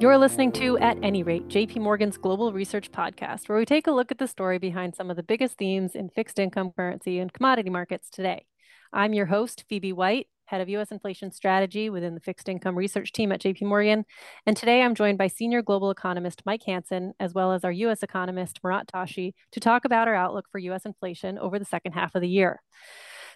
You're listening to At Any Rate, JP Morgan's global research podcast, where we take a look at the story behind some of the biggest themes in fixed income, currency, and commodity markets today. I'm your host, Phoebe White, head of U.S. inflation strategy within the fixed income research team at JP Morgan. And today I'm joined by senior global economist Mike Hanson, as well as our U.S. economist Murat Tasci, to talk about our outlook for U.S. inflation over the second half of the year.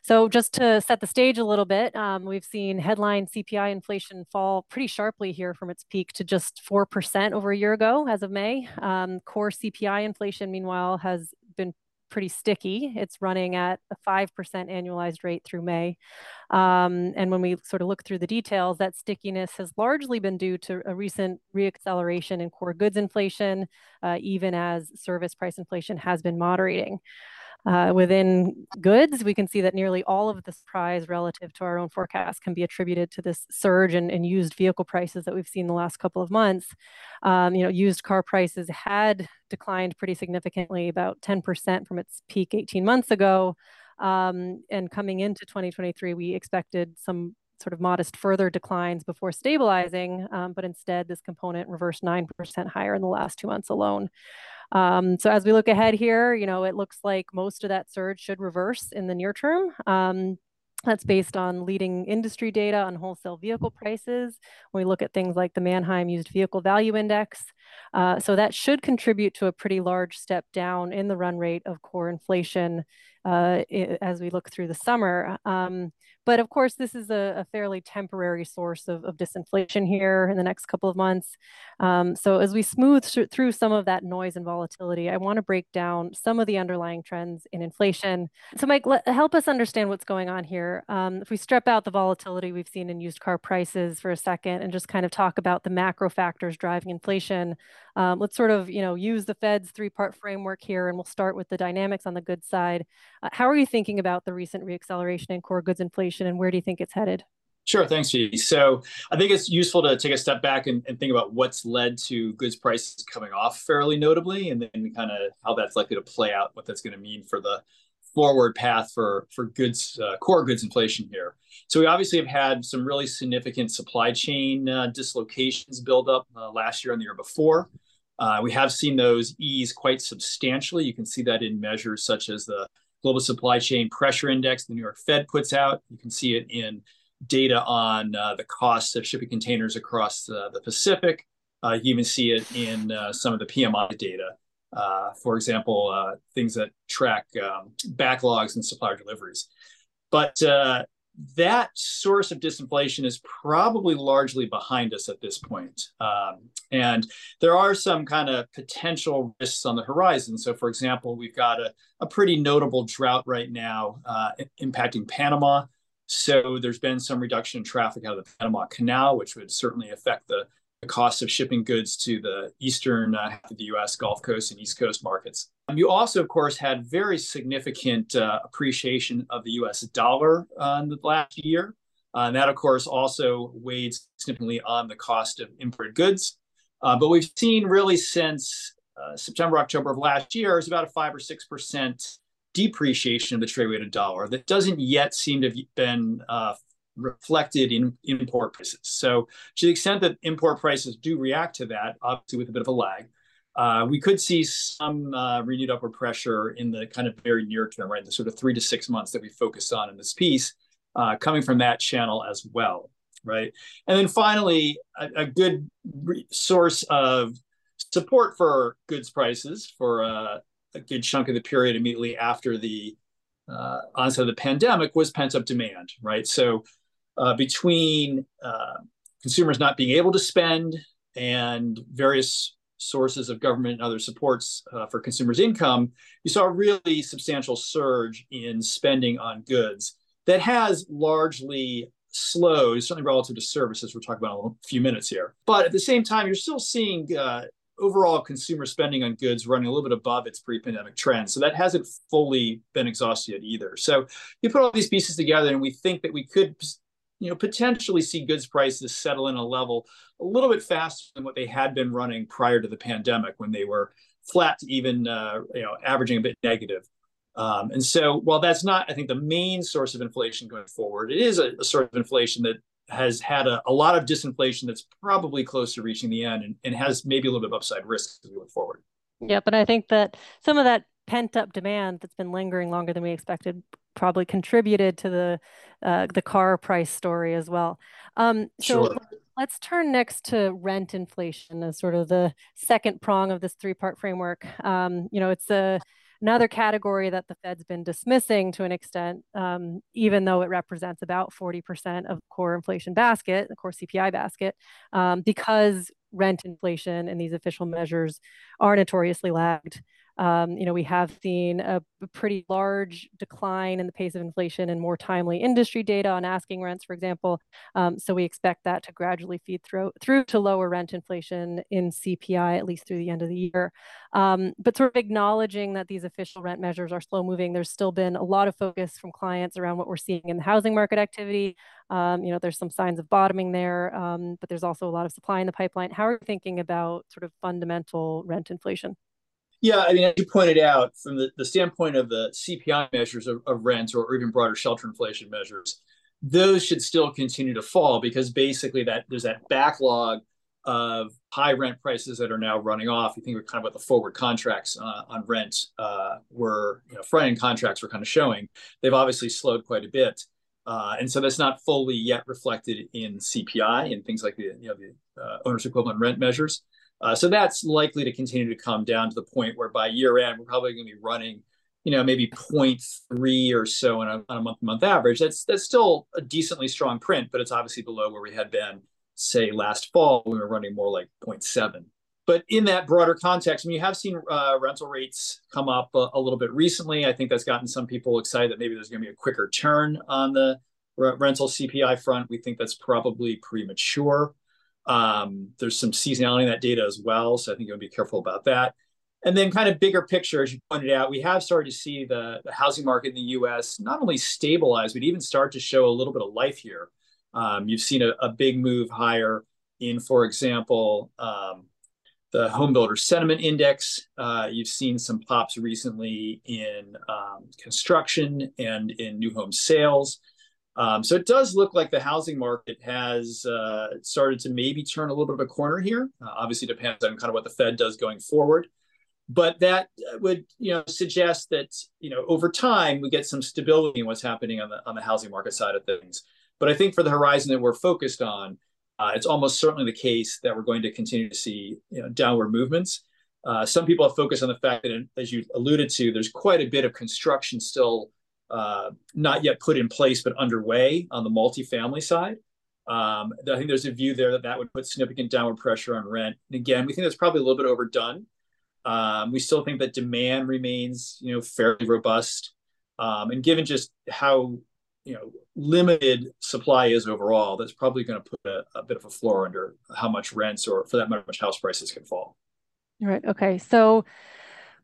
So, just to set the stage a little bit, um, we've seen headline CPI inflation fall pretty sharply here from its peak to just 4% over a year ago as of May. Um, core CPI inflation, meanwhile, has been pretty sticky. It's running at a 5% annualized rate through May. Um, and when we sort of look through the details, that stickiness has largely been due to a recent reacceleration in core goods inflation, uh, even as service price inflation has been moderating. Uh, within goods, we can see that nearly all of the surprise relative to our own forecast can be attributed to this surge in, in used vehicle prices that we've seen the last couple of months. Um, you know, used car prices had declined pretty significantly, about 10% from its peak 18 months ago. Um, and coming into 2023, we expected some sort of modest further declines before stabilizing, um, but instead this component reversed 9% higher in the last two months alone. Um, so as we look ahead here, you know, it looks like most of that surge should reverse in the near term. Um, that's based on leading industry data on wholesale vehicle prices. When we look at things like the Manheim Used Vehicle Value Index, uh, so that should contribute to a pretty large step down in the run rate of core inflation uh, as we look through the summer. Um, but of course, this is a, a fairly temporary source of, of, disinflation here in the next couple of months. Um, so as we smooth through some of that noise and volatility, I want to break down some of the underlying trends in inflation. So Mike, help us understand what's going on here. Um, if we strip out the volatility we've seen in used car prices for a second and just kind of talk about the macro factors driving inflation, um, let's sort of, you know, use the Fed's three-part framework here, and we'll start with the dynamics on the goods side. Uh, how are you thinking about the recent reacceleration in core goods inflation, and where do you think it's headed? Sure, thanks, Phoebe. So I think it's useful to take a step back and, and, think about what's led to goods prices coming off fairly notably, and then kind of how that's likely to play out, what that's going to mean for the forward path for for goods uh, core goods inflation here. So we obviously have had some really significant supply chain uh, dislocations build up uh, last year and the year before. Uh, we have seen those ease quite substantially. You can see that in measures such as the Global Supply Chain Pressure Index the New York Fed puts out. You can see it in data on uh, the cost of shipping containers across the Pacific. Uh, you even see it in some of the PMI data. Uh, for example, things that track um, backlogs and supplier deliveries. But that source of disinflation is probably largely behind us at this point. Um, and there are some kind of potential risks on the horizon. So, for example, we've got a, a pretty notable drought right now uh, impacting Panama. So, there's been some reduction in traffic out of the Panama Canal, which would certainly affect the, the cost of shipping goods to the eastern uh, half of the US, Gulf Coast, and East Coast markets. Um, you also, of course, had very significant uh, appreciation of the US dollar uh, in the last year. Uh, and that, of course, also weighed significantly on the cost of imported goods. Uh, but we've seen really since uh, September, October of last year is about a five or 6% depreciation of the trade weighted dollar that doesn't yet seem to have been reflected in import prices. So, to the extent that import prices do react to that, obviously with a bit of a lag, uh, we could see some uh, renewed upward pressure in the kind of very near term, right? The sort of three to six months that we focused on in this piece, uh, coming from that channel as well, right? And then finally, a, a good source of support for goods prices for uh, a good chunk of the period immediately after the uh, onset of the pandemic was pent up demand, right? So uh, between consumers not being able to spend and various sources of government and other supports uh, for consumers' income, you saw a really substantial surge in spending on goods that has largely slowed, certainly relative to services we're talking about in a few minutes here. But at the same time, you're still seeing uh, overall consumer spending on goods running a little bit above its pre-pandemic trend. So that hasn't fully been exhausted either. So you put all these pieces together and we think that we could you know, potentially see goods prices settle in a level a little bit faster than what they had been running prior to the pandemic when they were flat to even, uh, you know, averaging a bit negative. Um, and so while that's not, I think, the main source of inflation going forward, it is a, a sort of inflation that has had a, a lot of disinflation that's probably close to reaching the end and, and has maybe a little bit of upside risk as we look forward. Yeah, but I think that some of that pent up demand that's been lingering longer than we expected probably contributed to the uh, the car price story as well. Um, so sure. let's turn next to rent inflation as sort of the second prong of this three part framework. Um, you know, it's a another category that the Fed's been dismissing to an extent, um, even though it represents about 40% of core inflation basket, the core CPI basket, um, because rent inflation and these official measures are notoriously lagged. Um, you know, we have seen a, pretty large decline in the pace of inflation and more timely industry data on asking rents, for example. Um, so we expect that to gradually feed through through to lower rent inflation in CPI at least through the end of the year. Um, but sort of acknowledging that these official rent measures are slow moving, there's still been a lot of focus from clients around what we're seeing in the housing market activity. Um, you know, there's some signs of bottoming there, um, but there's also a lot of supply in the pipeline. How are you thinking about sort of fundamental rent inflation? Yeah, I mean, as you pointed out, from the, the standpoint of the CPI measures of, of rent or even broader shelter inflation measures, those should still continue to fall because basically that there's that backlog of high rent prices that are now running off. You think of kind of what the forward contracts uh, on rent uh, were, you know, front end contracts were kind of showing. They've obviously slowed quite a bit. Uh, and so that's not fully yet reflected in CPI and things like the, you know, the uh, owner's equivalent rent measures. Uh, so that's likely to continue to come down to the point where by year end, we're probably going to be running, you know, maybe 0.3 or so on a, on a month to month average. That's, that's still a decently strong print, but it's obviously below where we had been, say, last fall, we were running more like 0.7. But in that broader context, I mean, you have seen uh, rental rates come up a, a, little bit recently. I think that's gotten some people excited that maybe there's going to be a quicker turn on the rental CPI front. We think that's probably premature. Um, there's some seasonality in that data as well, so I think you want to be careful about that. And then, kind of bigger picture, as you pointed out, we have started to see the, the housing market in the U.S. not only stabilize, but even start to show a little bit of life here. Um, you've seen a, a, big move higher in, for example, um, the home builder sentiment index. Uh, you've seen some pops recently in um, construction and in new home sales. Um, so it does look like the housing market has uh, started to maybe turn a little bit of a corner here. Uh, obviously, depends on kind of what the Fed does going forward, but that would you know suggest that you know over time we get some stability in what's happening on the on the housing market side of things. But I think for the horizon that we're focused on, uh, it's almost certainly the case that we're going to continue to see you know, downward movements. Uh, some people have focused on the fact that, as you alluded to, there's quite a bit of construction still uh, not yet put in place but underway on the multifamily side. Um, I think there's a view there that that would put significant downward pressure on rent. And again, we think that's probably a little bit overdone. Um, we still think that demand remains, you know, fairly robust. Um, and given just how, you know, limited supply is overall, that's probably going to put a, a, bit of a floor under how much rents or, for that matter, much house prices can fall. Right. Okay. So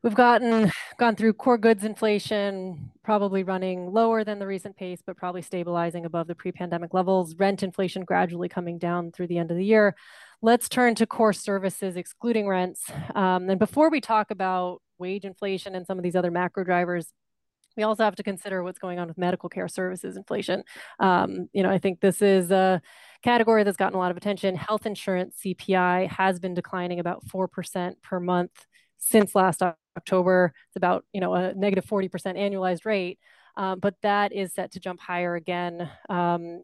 We've gotten gone through core goods inflation, probably running lower than the recent pace, but probably stabilizing above the pre-pandemic levels. Rent inflation gradually coming down through the end of the year. Let's turn to core services, excluding rents. Um, and before we talk about wage inflation and some of these other macro drivers, we also have to consider what's going on with medical care services inflation. Um, you know, I think this is a category that's gotten a lot of attention. Health insurance CPI has been declining about 4% per month since last October. It's about you know a negative 40% annualized rate. Um, but that is set to jump higher again um,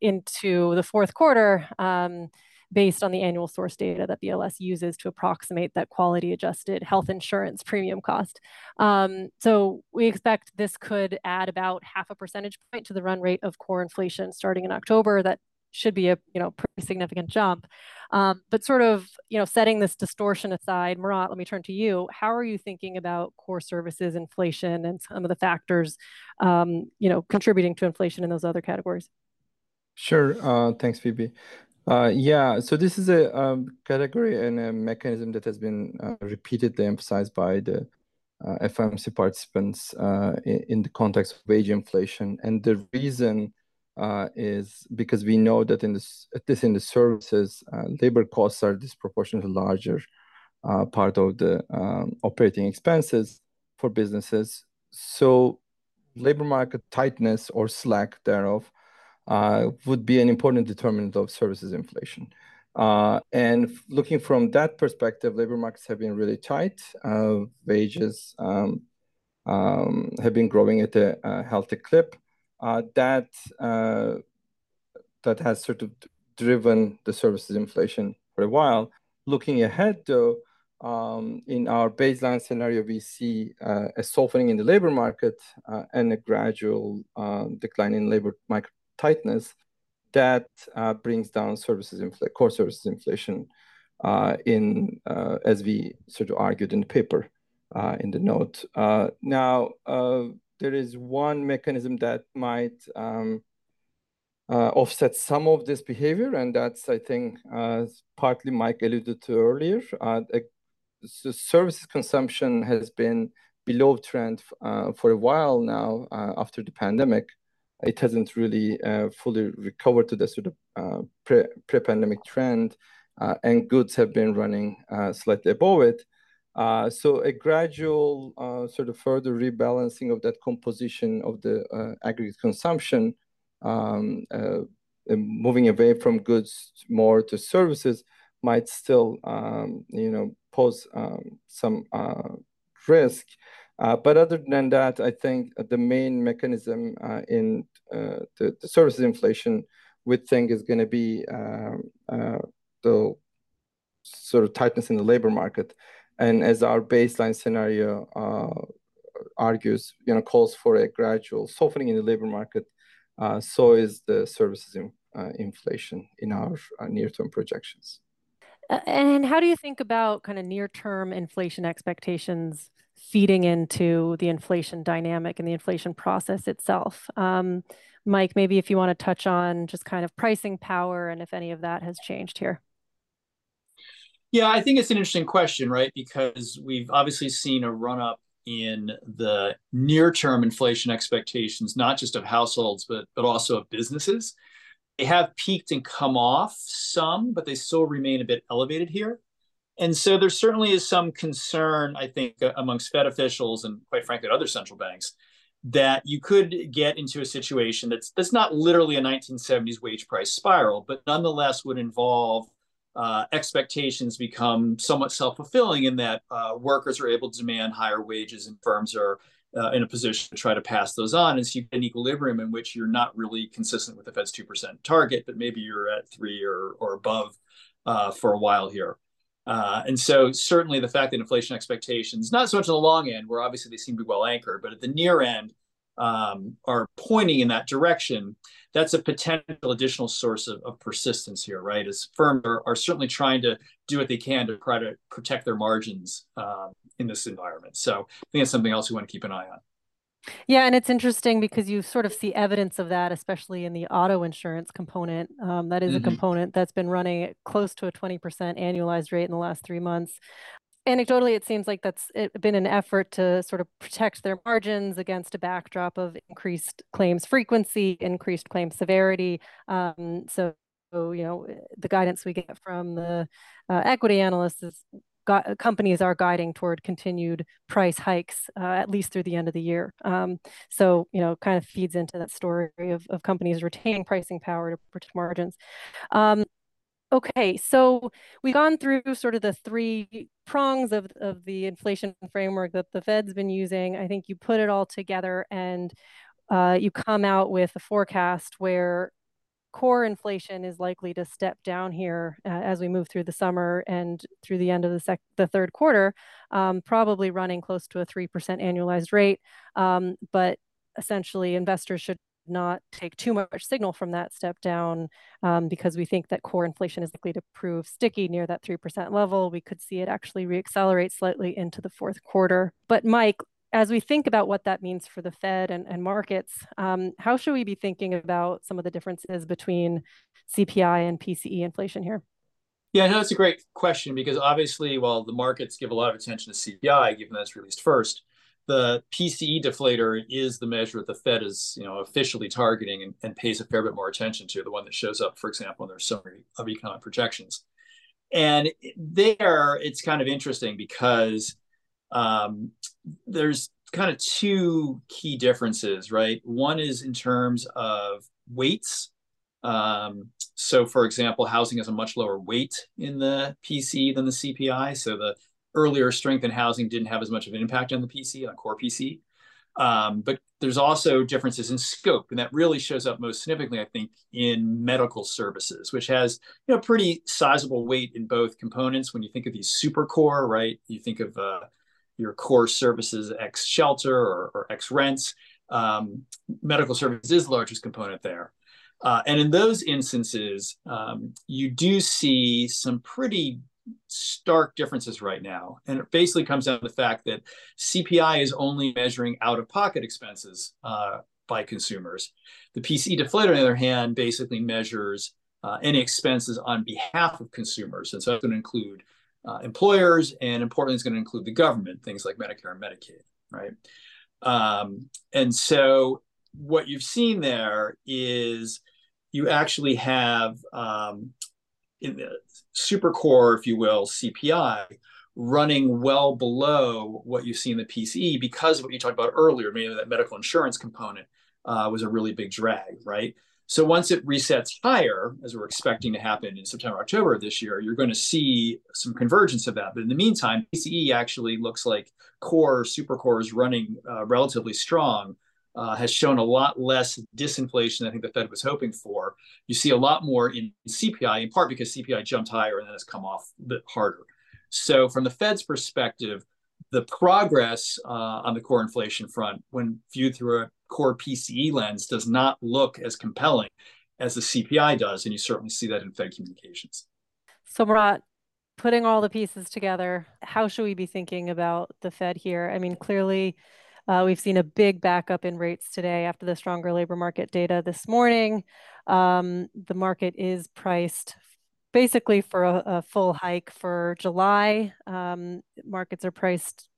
into the fourth quarter um, based on the annual source data that BLS uses to approximate that quality adjusted health insurance premium cost. Um, so we expect this could add about half a percentage point to the run rate of core inflation starting in October. That should be a you know pretty significant jump. Um, but sort of you know setting this distortion aside, Murat, let me turn to you. How are you thinking about core services inflation and some of the factors um, you know contributing to inflation in those other categories? Sure. Uh, thanks, Phoebe. Uh, yeah, so this is a um, category and a mechanism that has been uh, repeatedly emphasized by the uh, FOMC participants uh, in, in, the context of wage inflation. And the reason uh, is because we know that in this, at least in the services, uh, labor costs are disproportionately larger uh, part of the um, operating expenses for businesses. So labor market tightness or slack thereof uh, would be an important determinant of services inflation. Uh, and looking from that perspective, labor markets have been really tight. Uh, wages um, um, have been growing at a, a healthy clip. Uh, that uh, that has sort of driven the services inflation for a while. Looking ahead, though, um, in our baseline scenario, we see uh, a softening in the labor market uh, and a gradual uh, decline in labor market tightness that uh, brings down services infl- core services inflation in as we sort of argued in the paper in the note. now, there is one mechanism that might um, uh, offset some of this behavior, and that's I think uh, partly Mike alluded to earlier. Uh, so services consumption has been below trend uh, for a while now uh, after the pandemic. It hasn't really uh, fully recovered to the sort of pre pre-pandemic trend, and goods have been running slightly above it. So a gradual sort of further rebalancing of that composition of the aggregate consumption um, uh, moving away from goods more to services might still, um, you know, pose um, some uh, risk. Uh, but other than that, I think the main mechanism uh, in uh, the, the, services inflation we think is going to be um, uh, the sort of tightness in the labor market. And as our baseline scenario argues, you know, calls for a gradual softening in the labor market uh, so is the services in, uh, inflation in our uh, near-term projections. And how do you think about kind of near-term inflation expectations feeding into the inflation dynamic and the inflation process itself? Um, Mike, maybe if you want to touch on just kind of pricing power and if any of that has changed here. Yeah, I think it's an interesting question, right? Because we've obviously seen a run up in the near term inflation expectations, not just of households, but, but also of businesses. They have peaked and come off some, but they still remain a bit elevated here. And so there certainly is some concern, I think, amongst Fed officials and quite frankly, other central banks, that you could get into a situation that's that's not literally a 1970s wage price spiral, but nonetheless would involve uh, expectations become somewhat self-fulfilling in that uh, workers are able to demand higher wages and firms are uh, in a position to try to pass those on. And so you get an equilibrium in which you're not really consistent with the Fed's 2% target, but maybe you're at three or, or above uh, for a while here. Uh, and so certainly the fact that inflation expectations, not so much on the long end, where obviously they seem to be well anchored, but at the near end, um, are pointing in that direction, that's a potential additional source of, of persistence here, right? As firms are, are, certainly trying to do what they can to try to protect their margins um, in this environment. So I think it's something else we want to keep an eye on. Yeah, and it's interesting because you sort of see evidence of that, especially in the auto insurance component. Um, that is mm-hmm. a component that's been running close to a 20% annualized rate in the last three months anecdotally it seems like that's been an effort to sort of protect their margins against a backdrop of increased claims frequency increased claim severity. Um, so you know the guidance we get from the uh, equity analysts is got, companies are guiding toward continued price hikes uh, at least through the end of the year. Um, so you know kind of feeds into that story of, of companies retaining pricing power to protect margins. Um, Okay, so we've gone through sort of the three prongs of, of the inflation framework that the Fed's been using. I think you put it all together and uh, you come out with a forecast where core inflation is likely to step down here uh, as we move through the summer and through the end of the sec- the third quarter, um, probably running close to a 3% annualized rate. Um, but essentially, investors should not take too much signal from that step down um, because we think that core inflation is likely to prove sticky near that 3% level. We could see it actually reaccelerate slightly into the fourth quarter. But Mike, as we think about what that means for the Fed and, and markets, um, how should we be thinking about some of the differences between CPI and PCE inflation here? Yeah, no, that's a great question because obviously, while the markets give a lot of attention to CPI, given that it's released first, the PCE deflator is the measure that the Fed is, you know, officially targeting and, and, pays a fair bit more attention to, the one that shows up, for example, in their summary of economic projections. And there, it's kind of interesting because um, there's kind of two key differences, right? One is in terms of weights Um, so, for example, housing has a much lower weight in the PCE than the CPI. So, the earlier strength in housing didn't have as much of an impact on the PCE, on core PC. Um, but there's also differences in scope, and that really shows up most significantly, I think, in medical services, which has you know pretty sizable weight in both components. When you think of these super core, right? You think of uh, your core services X shelter or, or X rents. Um, medical services is the largest component there. Uh, and in those instances, um, you do see some pretty stark differences right now. And it basically comes down to the fact that CPI is only measuring out of pocket expenses uh, by consumers. The PCE deflator, on the other hand, basically measures uh, any expenses on behalf of consumers. And so it's going to include uh, employers, and importantly, it's going to include the government, things like Medicare and Medicaid, right? Um, and so what you've seen there is you actually have um, in the super core, if you will, CPI running well below what you see in the PCE because of what you talked about earlier, maybe that medical insurance component uh, was a really big drag, right? So once it resets higher, as we're expecting to happen in September, October of this year, you're going to see some convergence of that. But in the meantime, PCE actually looks like core, super core is running uh, relatively strong uh, has shown a lot less disinflation than I think the Fed was hoping for. You see a lot more in CPI, in part because CPI jumped higher and then has come off a bit harder. So, from the Fed's perspective, the progress uh, on the core inflation front, when viewed through a core PCE lens, does not look as compelling as the CPI does. And you certainly see that in Fed communications. So, Murat, putting all the pieces together, how should we be thinking about the Fed here? I mean, clearly, uh, we've seen a big backup in rates today after the stronger labor market data this morning. Um, the market is priced basically for a, a full hike for July. Um, markets are priced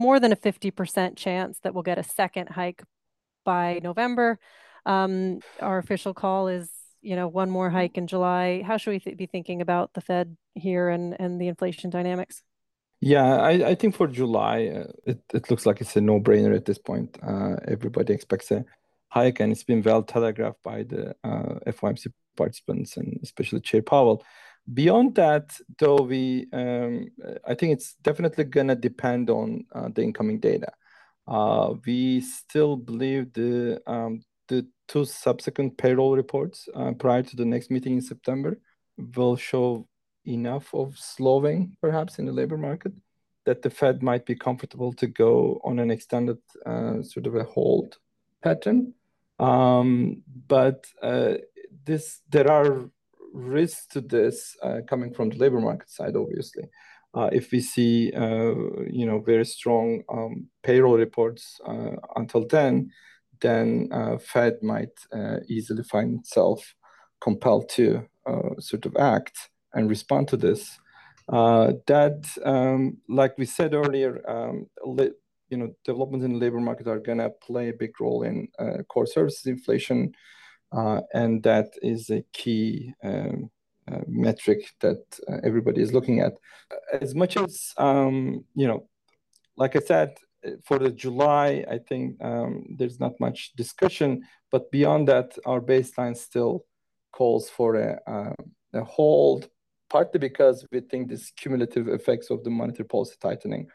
more than a 50% chance that we'll get a second hike by November. Um, our official call is, you know, one more hike in July. How should we th be thinking about the Fed here and, and the inflation dynamics? Yeah, I, I think for July, uh, it, it looks like it's a no-brainer at this point. Uh, everybody expects a hike, and it's been well telegraphed by the uh, FOMC participants and especially Chair Powell. Beyond that, though, we um, I think it's definitely gonna depend on uh, the incoming data. Uh, we still believe the um, the two subsequent payroll reports uh, prior to the next meeting in September will show enough of slowing, perhaps, in the labor market that the Fed might be comfortable to go on an extended uh, sort of a hold pattern. Um, but uh, this, there are risks to this uh, coming from the labor market side, obviously. Uh, if we see, uh, you know, very strong um, payroll reports uh, until then, then Fed might easily find itself compelled to sort of act and respond to this. Uh, that, um, like we said earlier, um, you know, developments in the labor market are going to play a big role in uh, core services inflation, uh, and that is a key um, uh, metric that uh, everybody is looking at. As much as um, you know, like I said, for the July, I think um, there's not much discussion, but beyond that, our baseline still calls for a, uh, a hold partly because we think this cumulative effects of the monetary policy tightening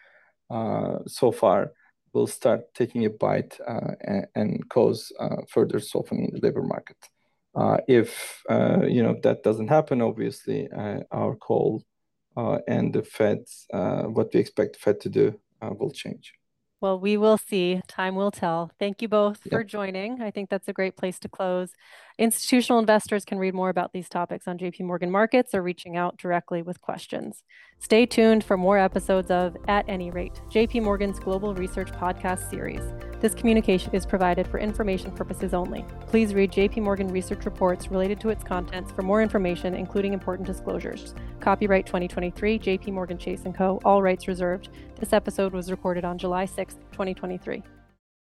uh, so far will start taking a bite uh, and, and, cause uh, further softening in the labor market. Uh, if uh, you know that doesn't happen, obviously uh, our call and the Fed's what we expect the Fed to do will change. Well, we will see. Time will tell. Thank you both yep. for joining. I think that's a great place to close. Institutional investors can read more about these topics on JP Morgan Markets or reaching out directly with questions. Stay tuned for more episodes of At Any Rate, JP Morgan's Global Research Podcast series. This communication is provided for information purposes only. Please read JP Morgan research reports related to its contents for more information, including important disclosures. Copyright 2023, JP Morgan Chase & Co., all rights reserved. This episode was recorded on July 6, 2023.